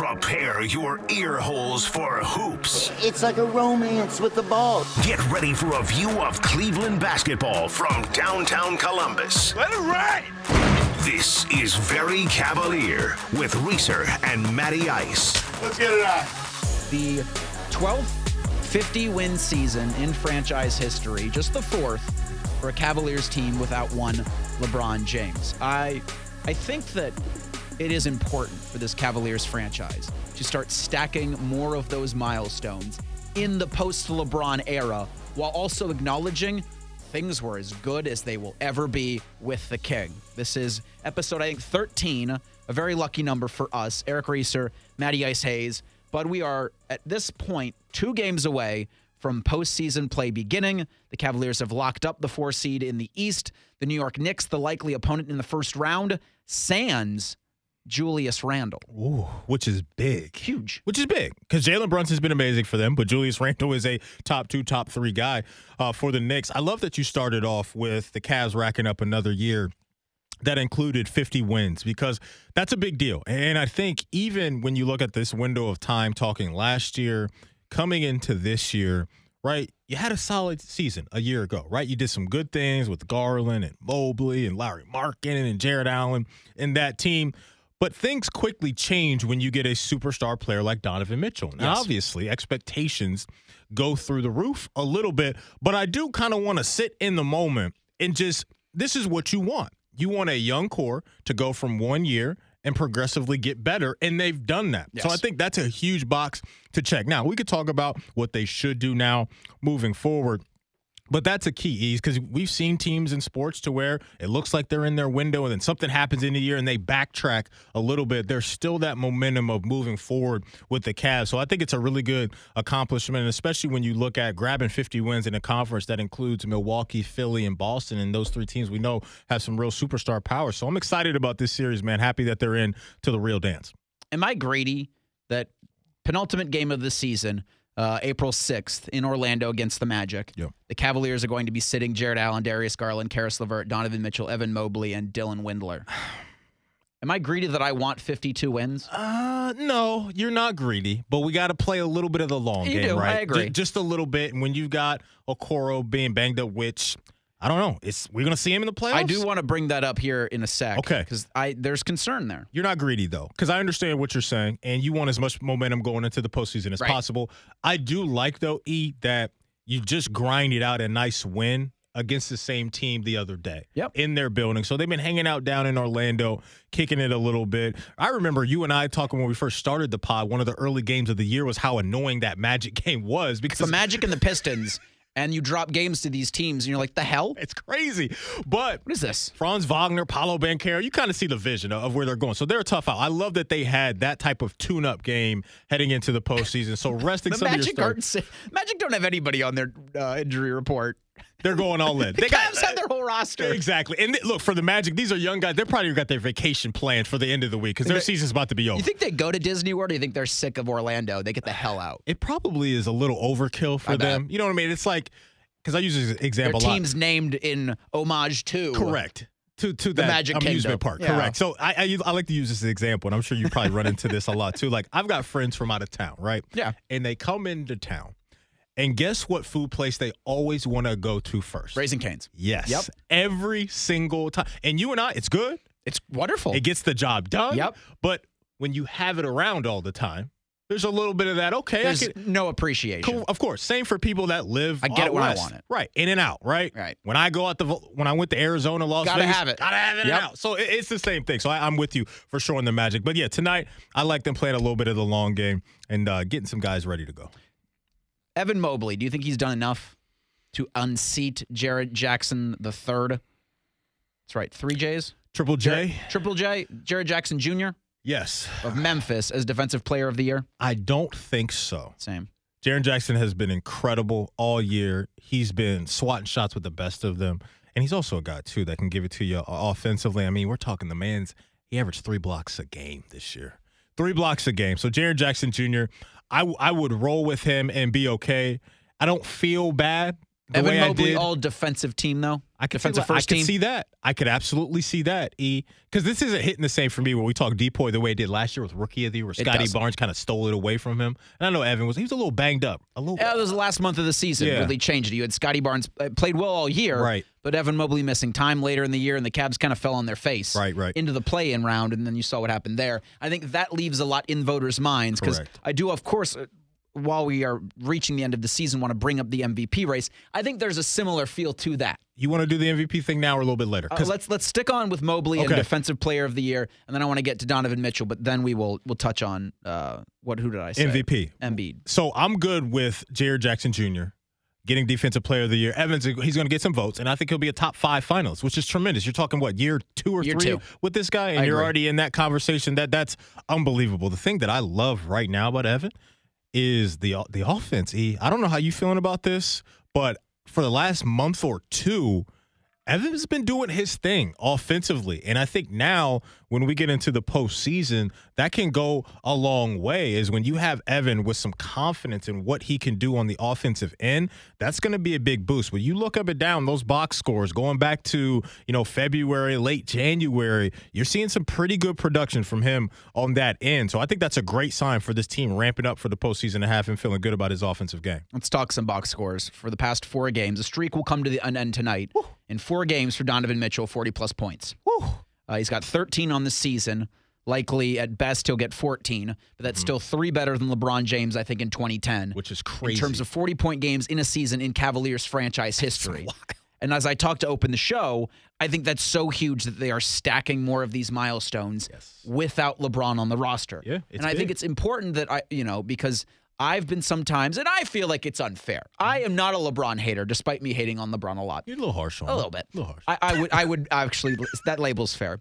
Prepare your ear holes for hoops. It's like a romance with the ball. Get ready for a view of Cleveland basketball from downtown Columbus. Let it ride! This is Very Cavalier with Reeser and Matty Ice. Let's get it on. the 12th 50 win season in franchise history, just the fourth for a Cavaliers team without one LeBron James. I I think that it is important for this Cavaliers franchise to start stacking more of those milestones in the post LeBron era while also acknowledging things were as good as they will ever be with the King. This is episode, I think, 13, a very lucky number for us. Eric Reeser, Matty Ice Hayes. But we are, at this point, two games away from postseason play beginning. The Cavaliers have locked up the four seed in the East. The New York Knicks, the likely opponent in the first round, sans Julius Randle. Ooh, which is big. Huge. Which is big because Jalen Brunson's been amazing for them, but Julius Randle is a top two, top three guy uh, for the Knicks. I love that you started off with the Cavs racking up another year that included 50 wins because that's a big deal. And I think even when you look at this window of time, talking last year, coming into this year, right? You had a solid season a year ago, right? You did some good things with Garland and Mobley and Lauri Markkanen and Jarrett Allen and that team. But things quickly change when you get a superstar player like Donovan Mitchell. Now, Yes. obviously, expectations go through the roof a little bit, but I do kind of want to sit in the moment and just this is what you want. You want a young core to go from one year and progressively get better, and they've done that. So I think that's a huge box to check. Now, we could talk about what they should do now moving forward. But that's a key, Ease, because we've seen teams in sports to where it looks like they're in their window and then something happens in the year and they backtrack a little bit. There's still that momentum of moving forward with the Cavs. So I think it's a really good accomplishment, especially when you look at grabbing 50 wins in a conference that includes Milwaukee, Philly, and Boston. And those three teams we know have some real superstar power. So I'm excited about this series, man. Happy that they're in to the real dance. Am I greedy that penultimate game of the season, uh, April 6th in Orlando against the Magic, Yep. the Cavaliers are going to be sitting Jarrett Allen, Darius Garland, Caris LeVert, Donovan Mitchell, Evan Mobley, and Dylan Windler? Am I greedy that I want 52 wins? Uh, no, you're not greedy, but we got to play a little bit of the long You game, do, I right? agree. Ju- just a little bit. And when you've got Okoro being banged up, which I don't know, it's we're gonna see him in the playoffs. I do want to bring that up here in a sec. Okay. Because I there's concern there. You're not greedy though, because I understand what you're saying, and you want as much momentum going into the postseason as Right. possible. I do like though, E, that you just grinded out a nice win against the same team the other day. Yep. In their building. So they've been hanging out down in Orlando, kicking it a little bit. I remember you and I talking when we first started the pod, one of the early games of the year was how annoying that magic game was because The Magic and the Pistons, and you drop games to these teams, and you're like, the hell? it's crazy. But What is this? Franz Wagner, Paolo Banchero, you kind of see the vision of where they're going. So they're a tough out. I love that they had that type of tune-up game heading into the postseason. So resting some of your Magic stars. Magic don't have anybody on their uh, injury report. They're going all in. The They got- Cavs have their whole roster. Exactly. And th- look, for the Magic, these are young guys. They're probably got their vacation planned for the end of the week because their season's about to be over. You think they go to Disney World or you think they're sick of Orlando? They get the hell out. it probably is a little overkill for them. You know what I mean? It's like, because I use this Their example a lot. team's named in homage to. Correct. To, to that Magic amusement Kingdom. park. Yeah. Correct. So I, I I like to use this as an example, and I'm sure you probably run into this a lot too. Like I've got friends from out of town, right? Yeah. And they come into town, and guess what food place they always want to go to first? Raising Cane's. Yes. Yep. Every single time. And you and I, it's good. It's wonderful. It gets the job done. Yep. But when you have it around all the time, there's a little bit of that. Okay, I There's can, no appreciation. Cool. Of course. Same for people that live. I get it when I want it. Right. In and out. Right. Right. When I go out the when I went to Arizona, Las Gotta Vegas, have it. Gotta have it Yep. out. So it- it's the same thing. So I, I'm with you for sure in the Magic. But yeah, tonight I like them playing a little bit of the long game and uh, getting some guys ready to go. Evan Mobley, do you think he's done enough to unseat Jaren Jackson the third? That's right, three J's. Triple J. Triple J, Jaren Jackson Jr. Yes. of Memphis as Defensive Player of the Year. I don't think so. Same. Jaren Jackson has been incredible all year. He's been swatting shots with the best of them. And he's also a guy, too, that can give it to you offensively. I mean, we're talking the man's, he averaged three blocks a game this year. Three blocks a game. So, Jaren Jackson Jr., I, I would roll with him and be okay. I don't feel bad the Evan Mobley, did. all defensive team though. I could defensive see, that. I first could team. see that. I could absolutely see that. E because this isn't hitting the same for me when we talk DPoY the way it did last year with Rookie of the Year, where Scottie. Barnes kind of stole it away from him. And I know Evan was he was a little banged up, a little. Yeah, it was the last month of the season. Yeah. Really changed it. You had Scottie Barnes uh, played well all year, Right. But Evan Mobley missing time later in the year, and the Cavs kind of fell on their face, Right, right. into the play-in round, and then you saw what happened there. I think that leaves a lot in voters' minds because I do, of course. While we are reaching the end of the season, want to bring up the MVP race. I think there's a similar feel to that. You want to do the MVP thing now or a little bit later? Uh, let's let's stick on with Mobley and Defensive Player of the Year, and then I want to get to Donovan Mitchell, but then we will we'll touch on uh, what who did I say MVP. Embiid. So I'm good with Jaren Jackson Jr. getting Defensive Player of the Year. Evans, he's going to get some votes, and I think he'll be a top five finalist, which is tremendous. You're talking what year two or Year three two. with this guy, and I you're agree. already in that conversation. That that's unbelievable. The thing that I love right now about Evan is the the offense. E, I don't know how you feeling about this, but for the last month or two. Evan's been doing his thing offensively. And I think now, when we get into the postseason, that can go a long way. Is when you have Evan with some confidence in what he can do on the offensive end, that's going to be a big boost. When you look up and down those box scores going back to, you know, February, late January, you're seeing some pretty good production from him on that end. So I think that's a great sign for this team ramping up for the postseason and have him feeling good about his offensive game. Let's talk some box scores for the past four games. The streak will come to the an end tonight. In four games for Donovan Mitchell, 40 plus points. Uh, he's got 13 on the season. Likely at best he'll get 14, but that's still three better than LeBron James, I think, in 2010. Mm-hmm. Which is crazy. In terms of 40 point games in a season in Cavaliers franchise history. And as I talked to open the show, I think that's so huge that they are stacking more of these milestones without LeBron on the roster. Yeah, and I think it's important that I, you know, because I've been sometimes, and I feel like it's unfair. I am not a LeBron hater, despite me hating on LeBron a lot. You're a little harsh on A him. little bit. A little harsh. I, I would I would actually that label's fair.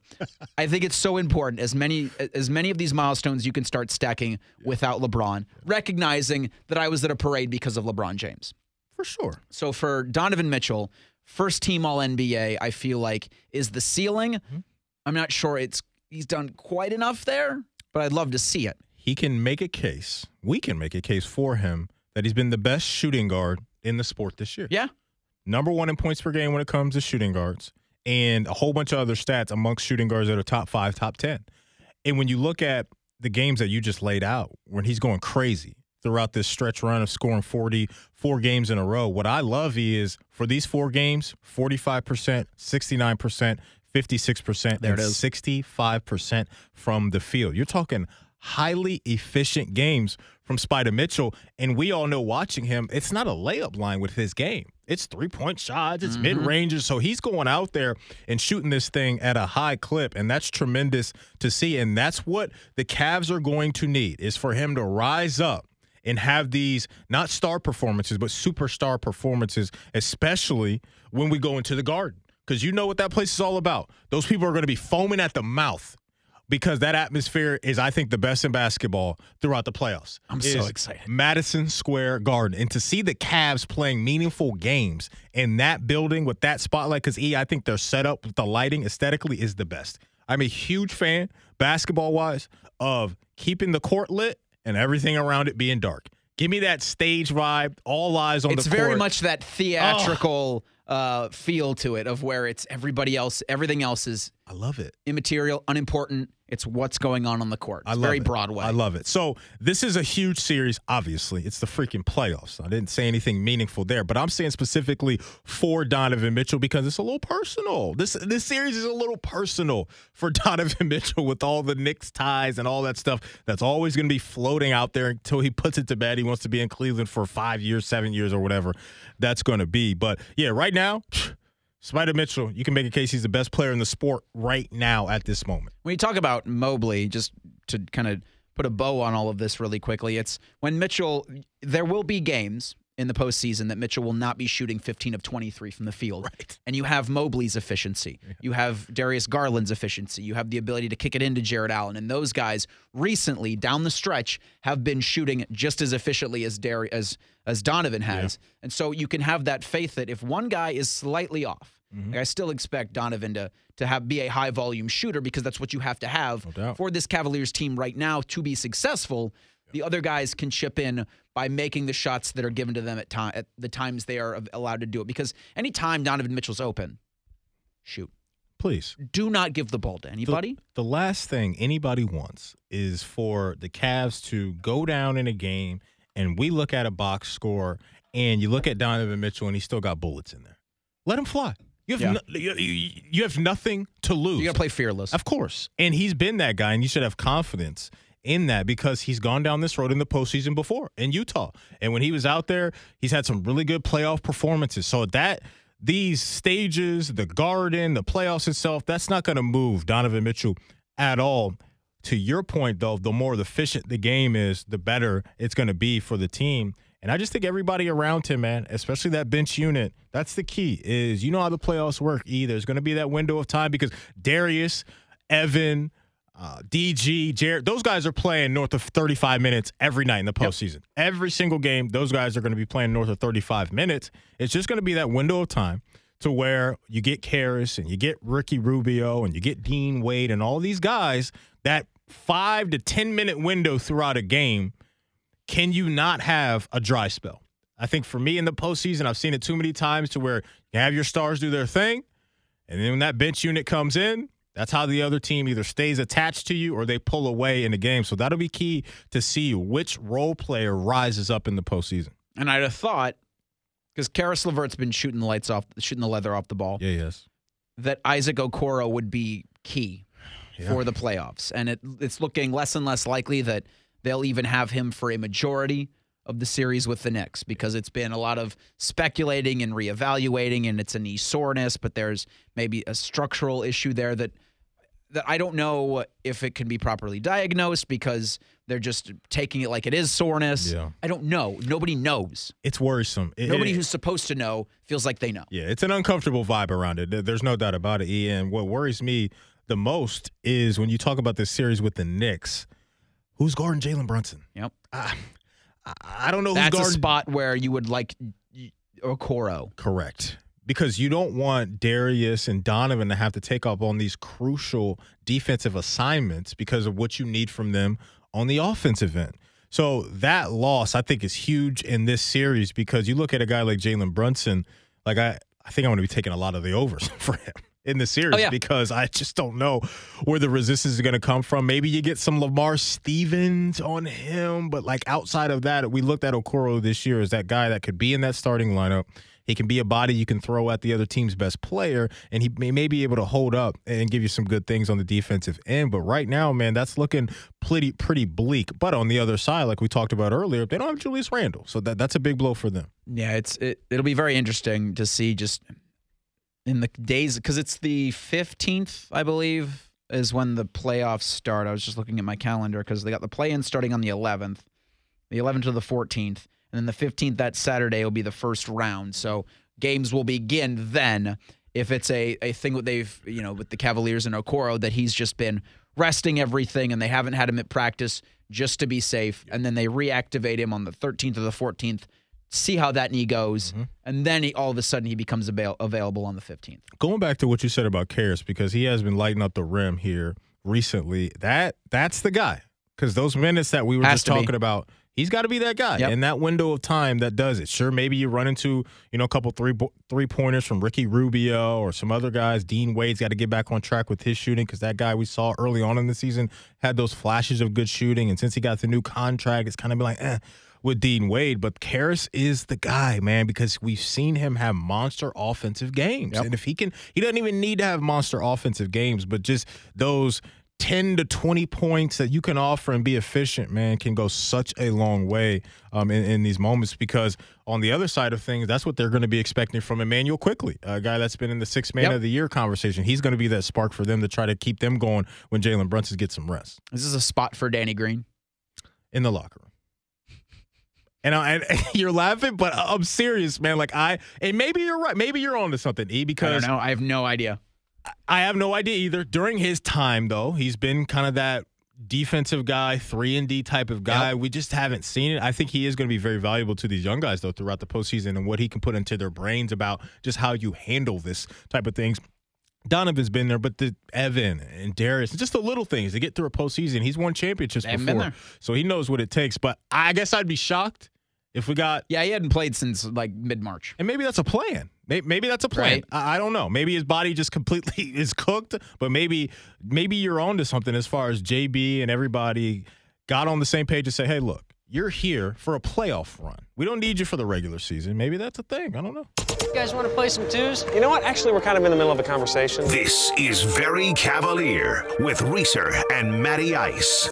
I think it's so important as many as many of these milestones you can start stacking without LeBron, recognizing that I was at a parade because of LeBron James. for sure. So for Donovan Mitchell, first team all NBA, I feel like is the ceiling. Mm-hmm. I'm not sure it's he's done quite enough there, but I'd love to see it. He can make a case, we can make a case for him that he's been the best shooting guard in the sport this year. Yeah. Number one in points per game when it comes to shooting guards, and a whole bunch of other stats amongst shooting guards that are top five, top 10. And when you look at the games that you just laid out, when he's going crazy throughout this stretch run of scoring 40, four games in a row, what I love is for these four games 45%, 69%, 56%, There and it is. 65% from the field. You're talking highly efficient games from Spider Mitchell. And we all know watching him, it's not a layup line with his game. It's three point shots, it's mm-hmm. mid ranges. So he's going out there and shooting this thing at a high clip. And that's tremendous to see. And that's what the Cavs are going to need is for him to rise up and have these not star performances, but superstar performances, especially when we go into the garden. Because you know what that place is all about. Those people are going to be foaming at the mouth because that atmosphere is, I think, the best in basketball throughout the playoffs. I'm so excited. Madison Square Garden. And to see the Cavs playing meaningful games in that building with that spotlight, because E, I think their setup with the lighting aesthetically is the best. I'm a huge fan, basketball wise, of keeping the court lit and everything around it being dark. Give me that stage vibe, all eyes on the It's very much that theatrical uh, feel to it of where it's everybody else, everything else is I love it. immaterial, unimportant. It's what's going on on the court. It's I love very it. Broadway. I love it. So this is a huge series. Obviously, it's the freaking playoffs. I didn't say anything meaningful there, but I'm saying specifically for Donovan Mitchell because it's a little personal. This this series is a little personal for Donovan Mitchell with all the Knicks ties and all that stuff that's always going to be floating out there until he puts it to bed. He wants to be in Cleveland for five years, seven years, or whatever that's going to be. But yeah, right now. Spider Mitchell, you can make a case he's the best player in the sport right now at this moment. When you talk about Mobley, just to kind of put a bow on all of this really quickly, it's when Mitchell, there will be games in the postseason that Mitchell will not be shooting 15 of 23 from the field. Right. And you have Mobley's efficiency. You have Darius Garland's efficiency. You have the ability to kick it into Jarrett Allen. And those guys recently, down the stretch, have been shooting just as efficiently as Dar- as as Donovan has. And so you can have that faith that if one guy is slightly off, Mm-hmm. like I still expect Donovan to to have be a high volume shooter because that's what you have to have doubt. for this Cavaliers team right now to be successful. The other guys can chip in by making the shots that are given to them at time at the times they are allowed to do it. Because anytime Donovan Mitchell's open, shoot. Please. Do not give the ball to anybody. The, the last thing anybody wants is for the Cavs to go down in a game and we look at a box score and you look at Donovan Mitchell and he's still got bullets in there. Let him fly. You have Yeah. no, you have nothing to lose. You got to play fearless. Of course. And he's been that guy, and you should have confidence in that because he's gone down this road in the postseason before in Utah. And when he was out there, he's had some really good playoff performances. So that these stages, the garden, the playoffs itself, that's not going to move Donovan Mitchell at all. To your point, though, the more efficient the game is, the better it's going to be for the team. And I just think everybody around him, man, especially that bench unit, that's the key. Is you know how the playoffs work. E there's going to be that window of time because Darius, Evan, uh, DG, Jarrett, those guys are playing north of 35 minutes every night in the postseason. Every single game, those guys are going to be playing north of 35 minutes. It's just going to be that window of time to where you get Caris and you get Ricky Rubio and you get Dean Wade and all these guys. That five to 10 minute window throughout a game can you not have a dry spell? I think for me in the postseason, I've seen it too many times to where you have your stars do their thing, and then when that bench unit comes in, that's how the other team either stays attached to you or they pull away in the game. So that'll be key to see which role player rises up in the postseason. and I'd have thought, because Caris Levert's been shooting the lights off, shooting the leather off the ball, Yeah, yes. that Isaac Okoro would be key for the playoffs. And it, it's looking less and less likely that they'll even have him for a majority of the series with the Knicks because it's been a lot of speculating and reevaluating, and it's a knee soreness, but there's maybe a structural issue there that that I don't know if it can be properly diagnosed because they're just taking it like it is soreness. Yeah. I don't know. Nobody knows. It's worrisome. It- Nobody it- who's supposed to know feels like they know. Yeah, it's an uncomfortable vibe around it. There's no doubt about it. Ian, what worries me the most is when you talk about this series with the Knicks. Who's guarding Jalen Brunson? Yep. Ah, I, I don't know who's That's a spot where you would like Okoro. Correct. Because you don't want Darius and Donovan to have to take up on these crucial defensive assignments because of what you need from them on the offensive end. So that loss, I think, is huge in this series because you look at a guy like Jalen Brunson, like I, I think I'm going to be taking a lot of the overs for him in the oh, series Oh, yeah. because I just don't know where the resistance is going to come from. Maybe you get some Lamar Stevens on him, but like outside of that, we looked at Okoro this year as that guy that could be in that starting lineup. He can be a body you can throw at the other team's best player, and he may, may be able to hold up and give you some good things on the defensive end. But right now, man, that's looking pretty pretty bleak. But on the other side, like we talked about earlier, they don't have Julius Randle, so that that's a big blow for them. Yeah, it's it, it'll be very interesting to see just in the days because it's the 15th, I believe, is when the playoffs start. I was just looking at my calendar because they got the play-in starting on the 11th, the 11th to the 14th, and then the 15th that Saturday will be the first round. So games will begin then. If it's a a thing that they've you know with the Cavaliers and Okoro that he's just been resting everything and they haven't had him at practice just to be safe, and then they reactivate him on the 13th or the 14th see how that knee goes, mm-hmm. and then he, all of a sudden he becomes avail- available on the 15th. going back to what you said about Caris, because he has been lighting up the rim here recently. That that's the guy. Because those minutes that we were Has just to be. talking about, he's got to be that guy Yep. in that window of time that does it. Sure, maybe you run into you know a couple three three pointers from Ricky Rubio or some other guys. Dean Wade's got to get back on track with his shooting because that guy we saw early on in the season had those flashes of good shooting, and since he got the new contract, it's kind of been like eh with Dean Wade, but Caris is the guy, man, because we've seen him have monster offensive games. Yep. And if he can, he doesn't even need to have monster offensive games, but just those 10 to 20 points that you can offer and be efficient, man, can go such a long way um, in, in these moments because on the other side of things, that's what they're going to be expecting from Immanuel Quickley, a guy that's been in the six man Yep. of the year conversation. He's going to be that spark for them to try to keep them going when Jalen Brunson gets some rest This is a spot for Danny Green. in the locker room. And, I, and you're laughing, but I'm serious, man. Like I, and maybe you're right. Maybe you're on to something, E. because don't know. I have no idea. I have no idea either. During his time, though, he's been kind of that defensive guy, three and D type of guy. We just haven't seen it. I think he is going to be very valuable to these young guys though throughout the postseason and what he can put into their brains about just how you handle this type of things. Donovan's been there, but the Evan and Darius, just the little things to get through a postseason. He's won championships They haven't been before, there. so he knows what it takes. But I guess I'd be shocked if we got, Yeah, he hadn't played since like mid March. and maybe that's a plan. Maybe, maybe that's a plan. Right. I, I don't know. Maybe his body just completely is cooked. But maybe, maybe you're on to something as far as JB and everybody got on the same page and say, "Hey, look, you're here for a playoff run. We don't need you for the regular season. Maybe that's a thing. I don't know." You guys want to play some twos? You know what? Actually, we're kind of in the middle of a conversation. This is Very Cavalier with Reeser and Matty Ice.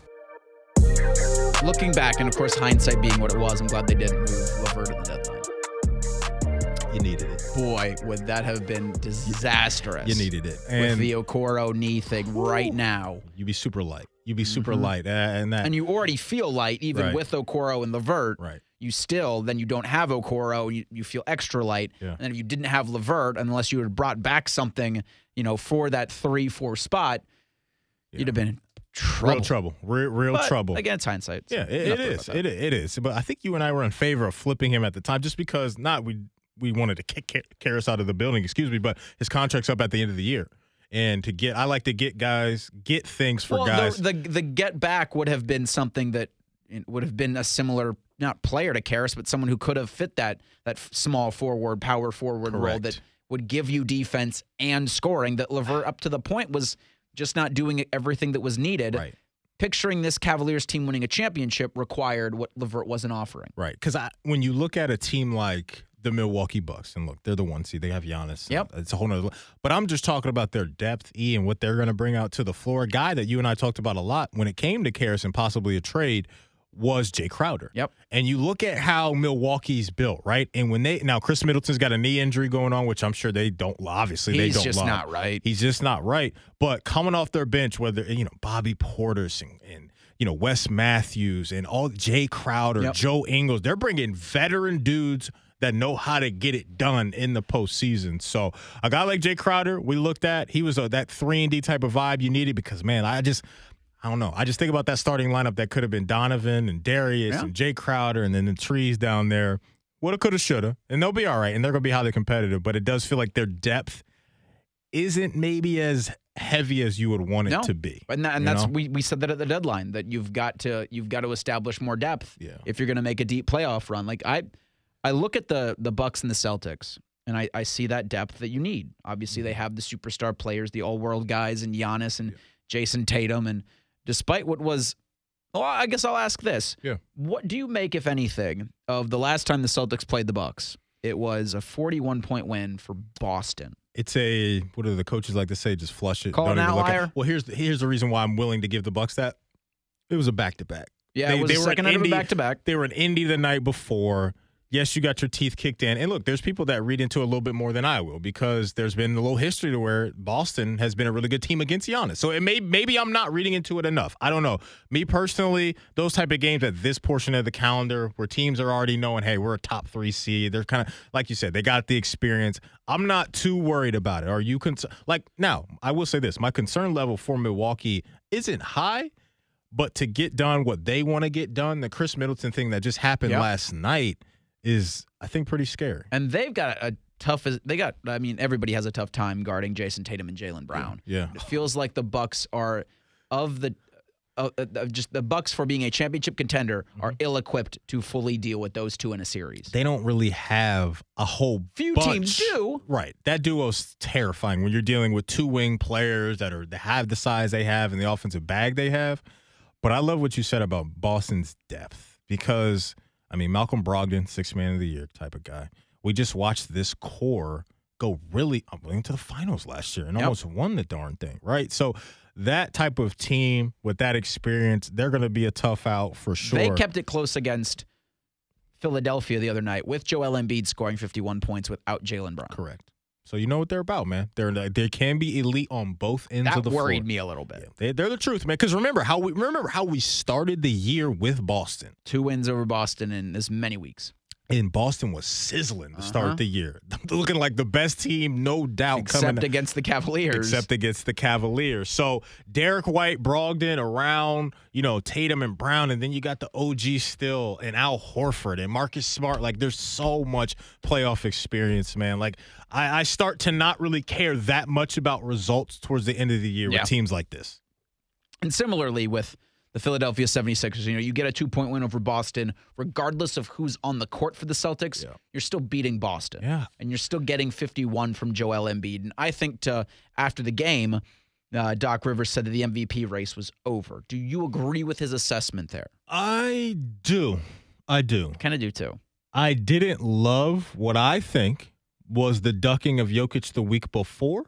Looking back, and of course, hindsight being what it was, I'm glad they didn't move Levert at the deadline. You needed it. Boy, would that have been disastrous. You needed it. with the Okoro knee thing right now. you'd be super light. You'd be super light, uh, and that Mm-hmm. And you already feel light, even Right. with Okoro and Levert. right. You still, then you don't have Okoro, you, you feel extra light. Yeah. And if you didn't have Levert, unless you had brought back something, you know, for that three, four spot, you'd have been trouble. Real trouble. Real, real But, trouble. Again, it's hindsight. so yeah, it, it is. It, it is. But I think you and I were in favor of flipping him at the time, just because not we we wanted to kick Caris out of the building. Excuse me, but his contract's up at the end of the year, and to get I like to get guys get things for well, guys. The, the the get back would have been something that would have been a similar not player to Caris, but someone who could have fit that that small forward, power forward role that would give you defense and scoring. That Levert up to the point was just not doing everything that was needed. right. Picturing this Cavaliers team winning a championship required what Levert wasn't offering. Right. Because I when you look at a team like the Milwaukee Bucks, and look, they're the one seed. They have Giannis. Yep. It's a whole nother. But I'm just talking about their depth, E, and what they're going to bring out to the floor. A guy that you and I talked about a lot when it came to Caris and possibly a trade was Jae Crowder. Yep. And you look at how Milwaukee's built, right? And when they now Khris Middleton's got a knee injury going on, which I'm sure they don't obviously they don't He's just love. not right. He's just not right. But coming off their bench, whether you know Bobby Portis and, and you know Wes Matthews and all Jae Crowder, Yep. Joe Ingles, they're bringing veteran dudes that know how to get it done in the postseason. So a guy like Jae Crowder, we looked at, he was a, that three and D type of vibe you needed because man, I just. I don't know. I just think about that starting lineup that could have been Donovan and Darius Yeah. and Jae Crowder and then the trees down there. Woulda, coulda, shoulda. And they'll be all right. And they're going to be highly competitive. But it does feel like their depth isn't maybe as heavy as you would want it No. to be. And, that, and that's know? we, we said that at the deadline that you've got to you've got to establish more depth Yeah. if you're going to make a deep playoff run. Like I I look at the the Bucks and the Celtics and I, I see that depth that you need. Obviously Mm-hmm. they have the superstar players, the all world guys and Giannis and Jayson Tatum and despite what was well, I guess I'll ask this. Yeah. What do you make, if anything, of the last time the Celtics played the Bucks? It was a 41 point win for Boston. It's a what do the coaches like to say? Just flush it. Call don't an even look at- outlier? Well, here's the, here's the reason why I'm willing to give the Bucks that. It was a back to back. Yeah, They- it was they the were second at night of a Indy- back to back. They were in Indy the night before. Yes, you got your teeth kicked in. And look, there's people that read into it a little bit more than I will because there's been a little history to where Boston has been a really good team against Giannis. So it may maybe I'm not reading into it enough. I don't know. Me personally, those type of games at this portion of the calendar where teams are already knowing, hey, we're a top three seed. They're kind of like you said, they got the experience. I'm not too worried about it. Are you concerned? Like now, I will say this: my concern level for Milwaukee isn't high. But to get done what they want to get done, the Khris Middleton thing that just happened Yep. last night is, I think, pretty scary. And they've got a tough. They got. I mean, everybody has a tough time guarding Jayson Tatum and Jaylen Brown. Yeah. It feels like the Bucks are of the. Uh, uh, just the Bucks for being a championship contender are ill-equipped to fully deal with those two in a series. They don't really have a whole Few bunch. teams do. Right. That duo's terrifying when you're dealing with two wing players that are that have the size they have and the offensive bag they have. But I love what you said about Boston's depth because I mean Malcolm Brogdon, six man of the year type of guy. We just watched this core go really into the finals last year and Yep. almost won the darn thing, right? So that type of team with that experience, they're going to be a tough out for sure. They kept it close against Philadelphia the other night with Joel Embiid scoring 51 points without Jaylen Brown. correct. So you know what they're about, man. They're they can be elite on both ends That of the floor. That worried me a little bit. Yeah, they, they're the truth, man. Because remember how we remember how we started the year with Boston. Two wins over Boston in as many weeks. And Boston was sizzling to start Uh-huh. the year, looking like the best team, no doubt. Except against the Cavaliers. except against the Cavaliers. So Derrick White, Brogdon around, you know, Tatum and Brown, and then you got the OG still and Al Horford and Marcus Smart. Like there's so much playoff experience, man. Like I, I start to not really care that much about results towards the end of the year Yeah. with teams like this. And similarly with the Philadelphia 76ers, you know, you get a two point win over Boston, regardless of who's on the court for the Celtics, you're still beating Boston. Yeah. And you're still getting 51 from Joel Embiid. And I think to after the game, uh, Doc Rivers said that the MVP race was over. Do you agree with his assessment there? I do. I do. Kind of do too. I didn't love what I think was the ducking of Jokic the week before.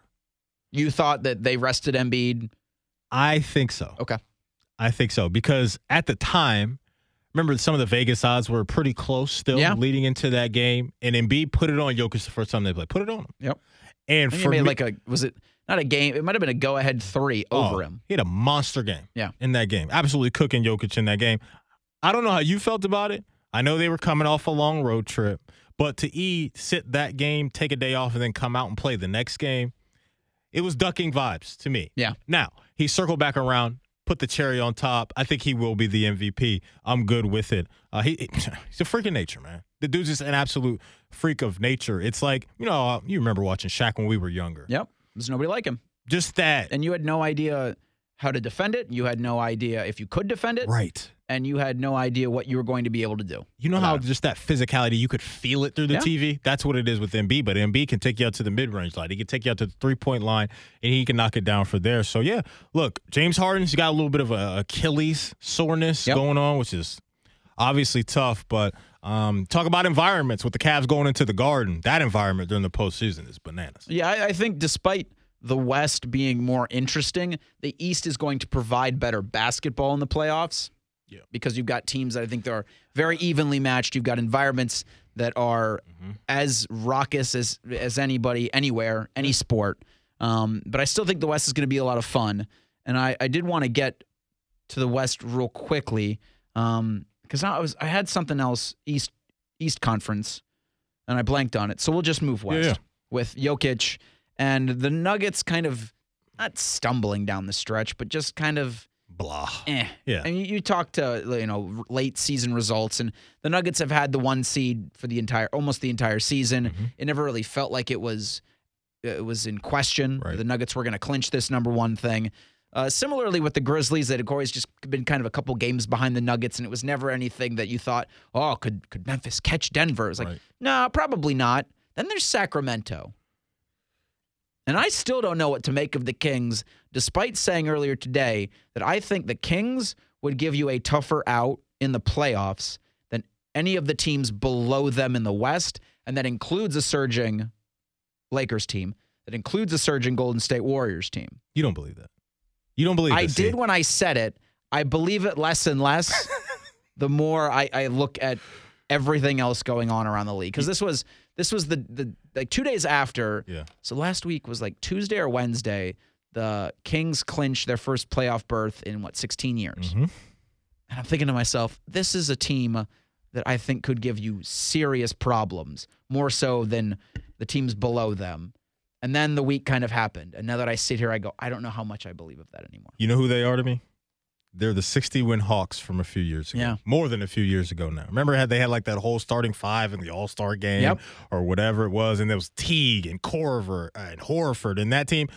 You thought that they rested Embiid. I think so. Okay. I think so because at the time, remember some of the Vegas odds were pretty close still Yeah. leading into that game, and Embiid put it on Jokic the first time they played. Put it on him. Yep. And for made me, like a was it not a game? It might have been a go ahead three oh, over oh, him. he had a monster game. Yeah. in that game, absolutely cooking Jokic in that game. I don't know how you felt about it. I know they were coming off a long road trip, but to e sit that game, take a day off, and then come out and play the next game, it was ducking vibes to me. Yeah. Now he circled back around, put the cherry on top. I think he will be the MVP. I'm good with it. Uh, he he's a freak of nature, man. The dude's just an absolute freak of nature. It's like you know uh, you remember watching Shaq when we were younger. Yep. There's nobody like him. Just that. And you had no idea how to defend it. You had no idea if you could defend it. right. And you had no idea what you were going to be able to do. You know how just that physicality, you could feel it through the Yeah. TV? That's what it is with Embiid. But Embiid can take you out to the mid range line. He can take you out to the three point line and he can knock it down for there. So, yeah, look, James Harden's got a little bit of a Achilles soreness Yep. going on, which is obviously tough. But um, talk about environments with the Cavs going into the garden. That environment during the postseason is bananas. Yeah, I, I think despite the West being more interesting, the East is going to provide better basketball in the playoffs. Yeah. Because you've got teams that I think are very evenly matched. You've got environments that are as raucous as as anybody anywhere, any sport. Um, but I still think the West is going to be a lot of fun. And I, I did want to get to the West real quickly because I was I had something else East East Conference, and I blanked on it. So we'll just move west yeah. with Jokic and the Nuggets kind of not stumbling down the stretch, but just kind of Blah. eh. Yeah. And you, you talk to you know late season results, and the Nuggets have had the one seed for the entire almost the entire season. Mm-hmm. It never really felt like it was it was in question. Right. The Nuggets were going to clinch this number one thing. Uh, similarly with the Grizzlies, that had always just been kind of a couple games behind the Nuggets, and it was never anything that you thought, oh, could could Memphis catch Denver? It was like, Right. no, probably not. Then there's Sacramento. And I still don't know what to make of the Kings, despite saying earlier today that I think the Kings would give you a tougher out in the playoffs than any of the teams below them in the West. And that includes a surging Lakers team, that includes a surging Golden State Warriors team. You don't believe that. You don't believe that I this, did when I said it. I believe it less and less the more I, I look at everything else going on around the league. Because this was this was the the like two days after. Yeah. So last week was like Tuesday or Wednesday. The Kings clinched their first playoff berth in what 16 years. Mhm. And I'm thinking to myself, this is a team that I think could give you serious problems, more so than the teams below them. And then the week kind of happened. And now that I sit here, I go, I don't know how much I believe of that anymore. You know who they are to me? They're the 60 win Hawks from a few years ago. Yeah. More than a few years ago now. Remember how they had like that whole starting five in the All Star game Yep. or whatever it was, and there was Teague and Korver and Horford and that team.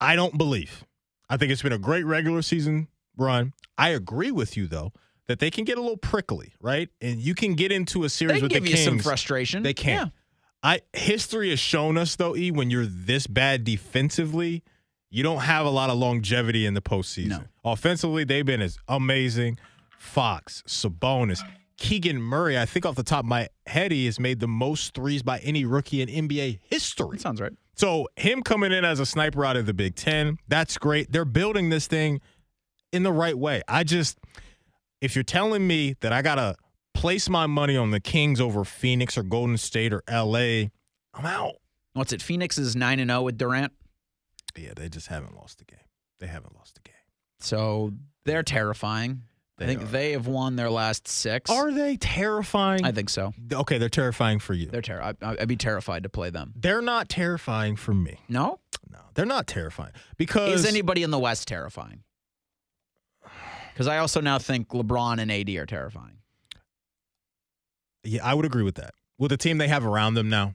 I don't believe. I think it's been a great regular season run. I agree with you though that they can get a little prickly, right? And you can get into a series They can with give the you Kings. some frustration. They can. Yeah. I history has shown us though, E, when you're this bad defensively, you don't have a lot of longevity in the postseason. No. Offensively, they've been as amazing. Fox, Sabonis, Keegan Murray. I think off the top of my head, he has made the most threes by any rookie in NBA history. That sounds right. So him coming in as a sniper out of the Big Ten, that's great. They're building this thing in the right way. I just, if you're telling me that I gotta place my money on the Kings over Phoenix or Golden State or LA, I'm out. What's it? Phoenix is 9 and 0 with Durant. Yeah, they just haven't lost the game. They haven't lost the game. So they're terrifying. I think they have won their last six. Are they terrifying? I think so. Okay, they're terrifying for you. They're ter- I, I'd be terrified to play them. They're not terrifying for me. No? No, they're not terrifying because Is anybody in the West terrifying? Because I also now think LeBron and AD are terrifying. yeah, I would agree with that. With the team they have around them now,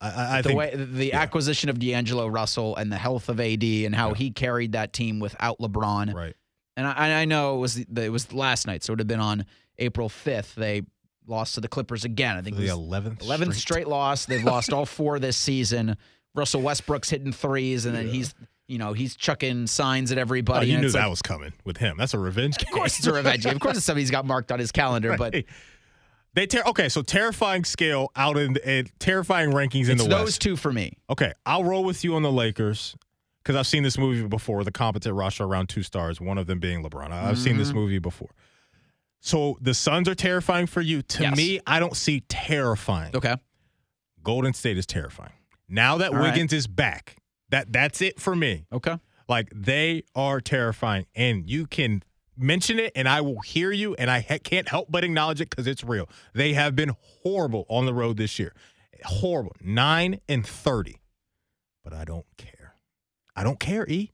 I, I, the think way the acquisition of D'Angelo Russell and the health of AD and how Yeah. he carried that team without LeBron. right. And I, I know it was the, it was last night, so it would have been on April fifth. They lost to the Clippers again. I think The eleventh, eleventh straight loss. They've lost all four this season. Russell Westbrook's hitting threes, and then he's you know he's chucking signs at Oh, everybody. you knew that like, was coming with him. That's a revenge game. Of course, it's a revenge game. Of course, it's something he's got marked on his calendar. But Right. They ter- okay. So terrifying scale out in, in terrifying rankings in it's the those West. two for me. Okay, I'll roll with you on the Lakers because I've seen this movie before. The competent roster around two stars, one of them being LeBron. I've seen this Mm-hmm. movie before. So the Suns are terrifying for you. To Yes. me, I don't see terrifying. Okay. Golden State is terrifying. Now that All right. Wiggins is back, that that's it for me. Okay. Like they are terrifying, and you can mention it, and I will hear you, and I ha- can't help but acknowledge it because it's real. They have been horrible on the road this year, horrible, nine and thirty. But I don't care. I don't care, E.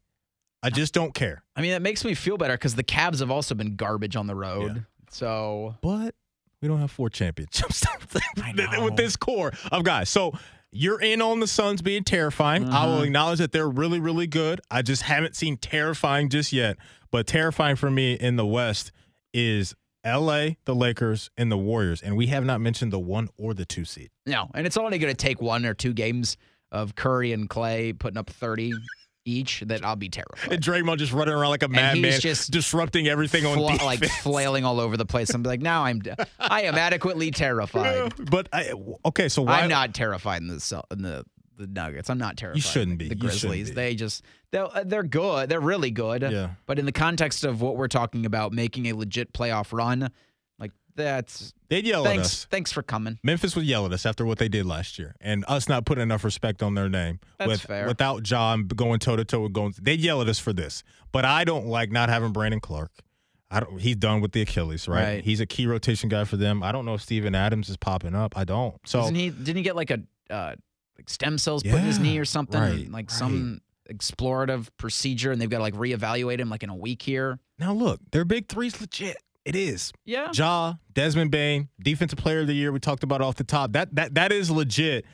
I just don't care. I mean, that makes me feel better because the Cavs have also been garbage on the road. Yeah. So But we don't have four championships with this core of guys. So you're in on the Suns being terrifying. I will Mhm. acknowledge that they're really, really good. I just haven't seen terrifying just yet. But terrifying for me in the West is LA, the Lakers, and the Warriors. And we have not mentioned the one or the two seed. no, and it's only going to take one or two games of Curry and Clay putting up thirty each that I'll be terrified. And Draymond just running around like a he's madman, just disrupting everything on defense. like flailing all over the place. I'm like, now I'm, I am adequately terrified. but I, okay, so why? I'm not terrified in the in the the Nuggets. I'm not terrified. You shouldn't be. The Grizzlies. be. They just they're they're good. They're really good. Yeah. But in the context of what we're talking about, making a legit playoff run, like that's They'd yell at thanks us. thanks for coming. Memphis would yell at us after what they did last year, and us not putting enough respect on their name. That's with, fair. Without John going toe to toe with going, they'd yell at us for this. But I don't like not having Brandon Clarke. I don't. He's done with the Achilles, right? Right. He's a key rotation guy for them. I don't know if Steven Adams is popping up. I don't. So Isn't he? Didn't he get like a uh, like stem cells put in his knee or something? right, like some explorative procedure, and they've got to like reevaluate him like in a week here. now look, their big three's legit. It is. Yeah. Ja, Desmond Bane, defensive player of the year. We talked about off the top. That that that is legit.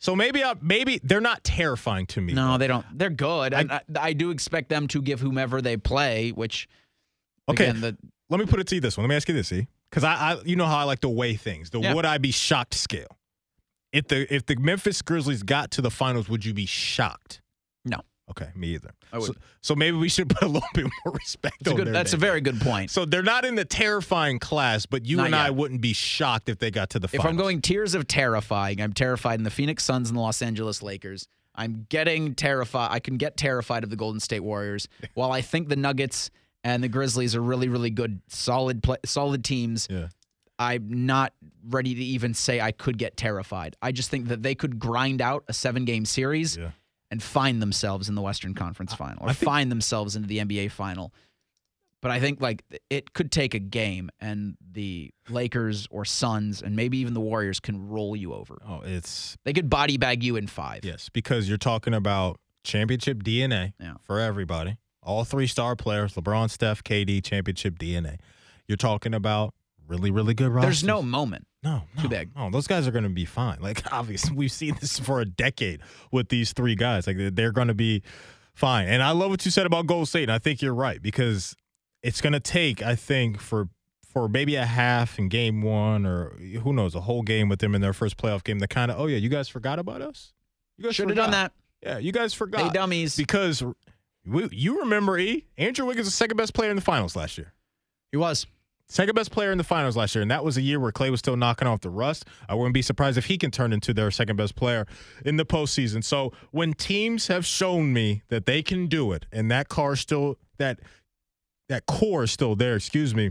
So maybe I, maybe they're not terrifying to me. No, they don't. They're good. and I, I do expect them to give whomever they play, which Okay. again, the Let me put it to you this one. Let me ask you this, see? Because I, I, you know how I like to weigh things. The Yeah. would I be shocked scale. If the if the Memphis Grizzlies got to the finals, would you be shocked? No. Okay, me either. I So, would. so maybe we should put a little bit more respect That's a on good. their That's a very good point. So they're not in the terrifying class, but you Not and I wouldn't be shocked if they got to the finals. If. I'm going tiers of terrifying, I'm terrified in the Phoenix Suns and the Los Angeles Lakers. I'm getting terrified. I can get terrified of the Golden State Warriors. While I think the Nuggets and the Grizzlies are really, really good, solid, play, solid teams. Yeah. I'm not ready to even say I could get terrified. I just think that they could grind out a seven game series Yeah. and find themselves in the Western Conference final or think- find themselves into the NBA final. But I think like it could take a game and the Lakers or Suns and maybe even the Warriors can roll you over. Oh, it's They could body bag you in five. yes, because you're talking about championship DNA Yeah. for everybody. All three star players: LeBron, Steph, KD, championship DNA. You're talking about really, really good rosters. There's no moment. No, no, Too big. No, those guys are going to be fine. Like obviously, we've seen this for a decade with these three guys. Like they're- going to be fine. And I love what you said about Gold State. And I think you're right because it's going to take, I think, for for maybe a half in game one or who knows, a whole game with them in their first playoff game to kind of, oh yeah, you guys forgot about us. You guys Should have done that. Yeah, you guys forgot. They dummies. because we, you remember E Andrew Wiggins the second best player in the finals last year. He was. Second best player in the finals last year, and that was a year where Clay was still knocking off the rust. I wouldn't be surprised if he can turn into their second best player in the postseason. So when teams have shown me that they can do it, and that car still that that core is still there, excuse me,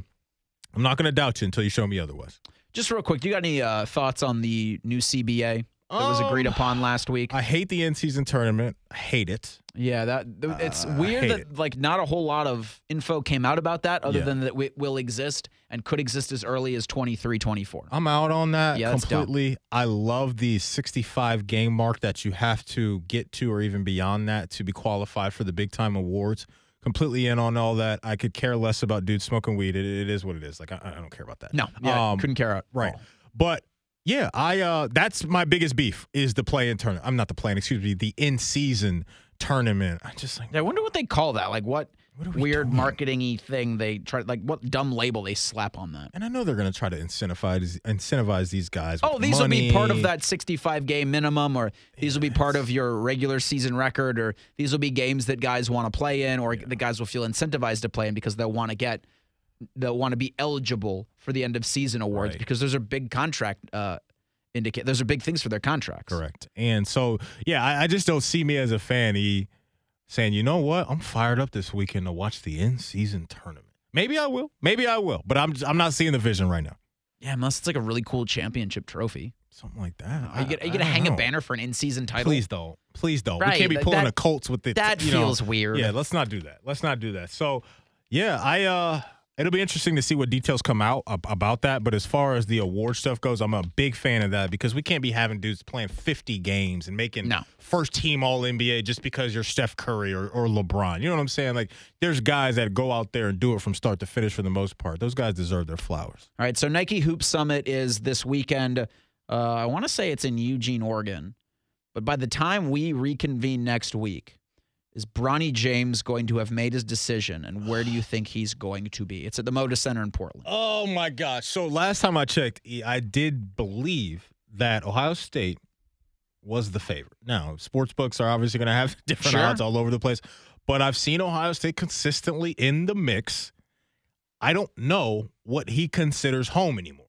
I'm not going to doubt you until you show me otherwise. Just real quick, you got any uh, thoughts on the new CBA? That was agreed Um, upon last week. I hate the in season tournament. I hate it. yeah, that it's Uh, weird that it. like not a whole lot of info came out about that other Yeah. than that it will exist and could exist as early as 23, 24. I'm out on that Yeah, completely. I love the 65 game mark that you have to get to, or even beyond that, to be qualified for the big time awards. Completely in on all that. I could care less about dudes smoking weed. It, it is what it is. Like I, I don't care about that. No, yeah, Um, couldn't care out. Right. all. But yeah, I uh that's my biggest beef is the play in tournament. I'm not the play in, excuse me, the in season tournament. I just like I wonder what they call that. Like what, What we weird doing? marketing-y thing they try like what dumb label they slap on that. and I know they're gonna try to incentivize incentivize these guys. Oh, these will be part of that 65 game minimum, or these will be part of your regular season record, or these will be games that guys want to play in, or the guys will feel incentivized to play in because they'll want to get, they'll want to be eligible for the end of season awards Right. because those are big contract uh, indicate. Those are big things for their contracts. Correct. And so, yeah, I, I just don't see me as a fan e saying, you know what, I'm fired up this weekend to watch the end season tournament. Maybe I will. Maybe I will. But I'm I'm not seeing the vision right now. Yeah, unless it's like a really cool championship trophy. Something like that. Are you gonna, are you gonna hang don't a banner for an in-season title? Please don't. Please don't. Right, We can't be pulling that- a Colts with the. that you know- feels weird. Yeah, let's not do that. Let's not do that. So, yeah, I uh, it'll be interesting to see what details come out about that. But as far as the award stuff goes, I'm a big fan of that because we can't be having dudes playing 50 games and making No. first team All NBA just because you're Steph Curry or, or LeBron. You know what I'm saying? Like, there's guys that go out there and do it from start to finish for the most part. Those guys deserve their flowers. All right, so Nike Hoop Summit is this weekend. Uh, I want to say it's in Eugene, Oregon. But by the time we reconvene next week, is Bronny James going to have made his decision? And where do you think he's going to be? It's at the Moda Center in Portland. Oh my gosh! So last time I checked, I did believe that Ohio State was the favorite. Now, sports books are obviously going to have different Sure. odds all over the place, but I've seen Ohio State consistently in the mix. I don't know what he considers home anymore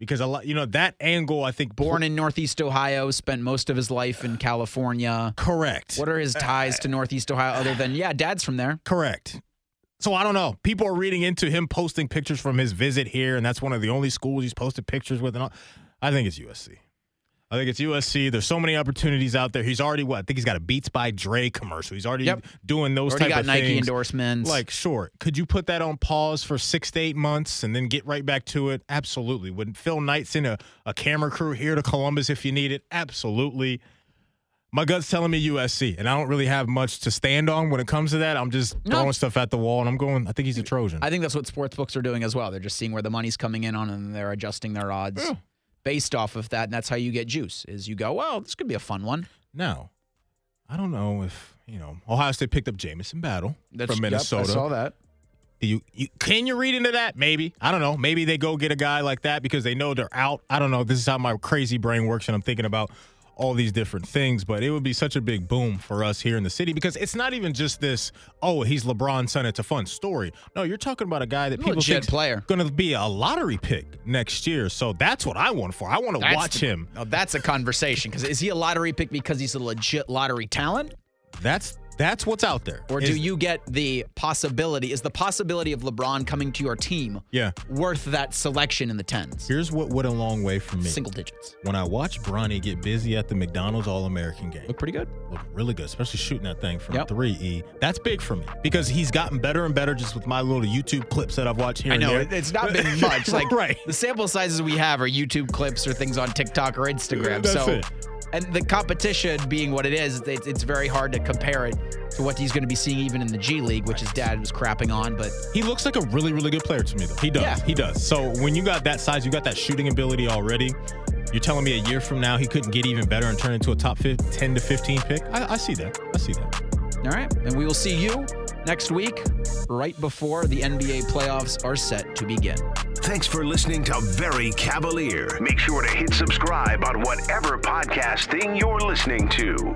because a lot, you know, that angle. I think Born in Northeast Ohio, spent most of his life in California. correct. What are his uh, ties to Northeast Ohio other than, yeah, dad's from there? Correct. So I don't know. People are reading into him posting pictures from his visit here, and that's one of the only schools he's posted pictures with. And all. I think it's USC. I think it's USC. There's so many opportunities out there. He's already what? I think he's got a Beats by Dre commercial. He's already Yep. doing those Already type got of Nike things. endorsements. Like, sure. Could you put that on pause for six to eight months and then get right back to it? Absolutely. Would Phil Knight send a, a camera crew here to Columbus if you need it? Absolutely. My gut's telling me USC, and I don't really have much to stand on when it comes to that. I'm just No. throwing stuff at the wall, and I'm going. I think he's a Trojan. I think that's what sports books are doing as well. They're just seeing where the money's coming in on and they're adjusting their odds Yeah. Based off of that. And that's how you get juice is you go, well, this could be a fun one. now, I don't know if you know Ohio State picked up Jamison Battle That's, from Minnesota. Yep, I saw that. You, you can you read into that? Maybe I don't know. Maybe they go get a guy like that because they know they're out. I don't know. This is how my crazy brain works, and I'm thinking about all these different things. But it would be such a big boom for us here in the city because it's not even just this. Oh, he's LeBron's son. It's a fun story. No, you're talking about a guy that people think player. going to be a lottery pick next year. So that's what I want for. I want to watch the- him. Oh, that's a conversation because is he a lottery pick because he's a legit lottery talent? That's that's what's out there. Or do Is- you get the possibility? Is the possibility of LeBron coming to your team Yeah. worth that selection in the tens? Here's what went a long way for me. Single digits. When I watched Bronny get busy at the McDonald's All American game. Look pretty good. look really good, especially shooting that thing from Yep. three E. That's big for me because he's gotten better and better just with my little YouTube clips that I've watched here. I know it's not been much. Like right. the sample sizes we have are YouTube clips or things on TikTok or Instagram. That's so, it. And the competition being what it is, it's, it's very hard to compare it to what he's going to be seeing even in the G League, which his dad was crapping on. But He looks like a really, really good player to me, though. He does. Yeah. He does. So when you got that size, you got that shooting ability already. You're telling me a year from now he couldn't get even better and turn into a top 15, 10 to 15 pick? I, I see that. I see that. all right, and we will see you next week, right before the NBA playoffs are set to begin. Thanks for listening to Very Cavalier. Make sure to hit subscribe on whatever podcast thing you're listening to.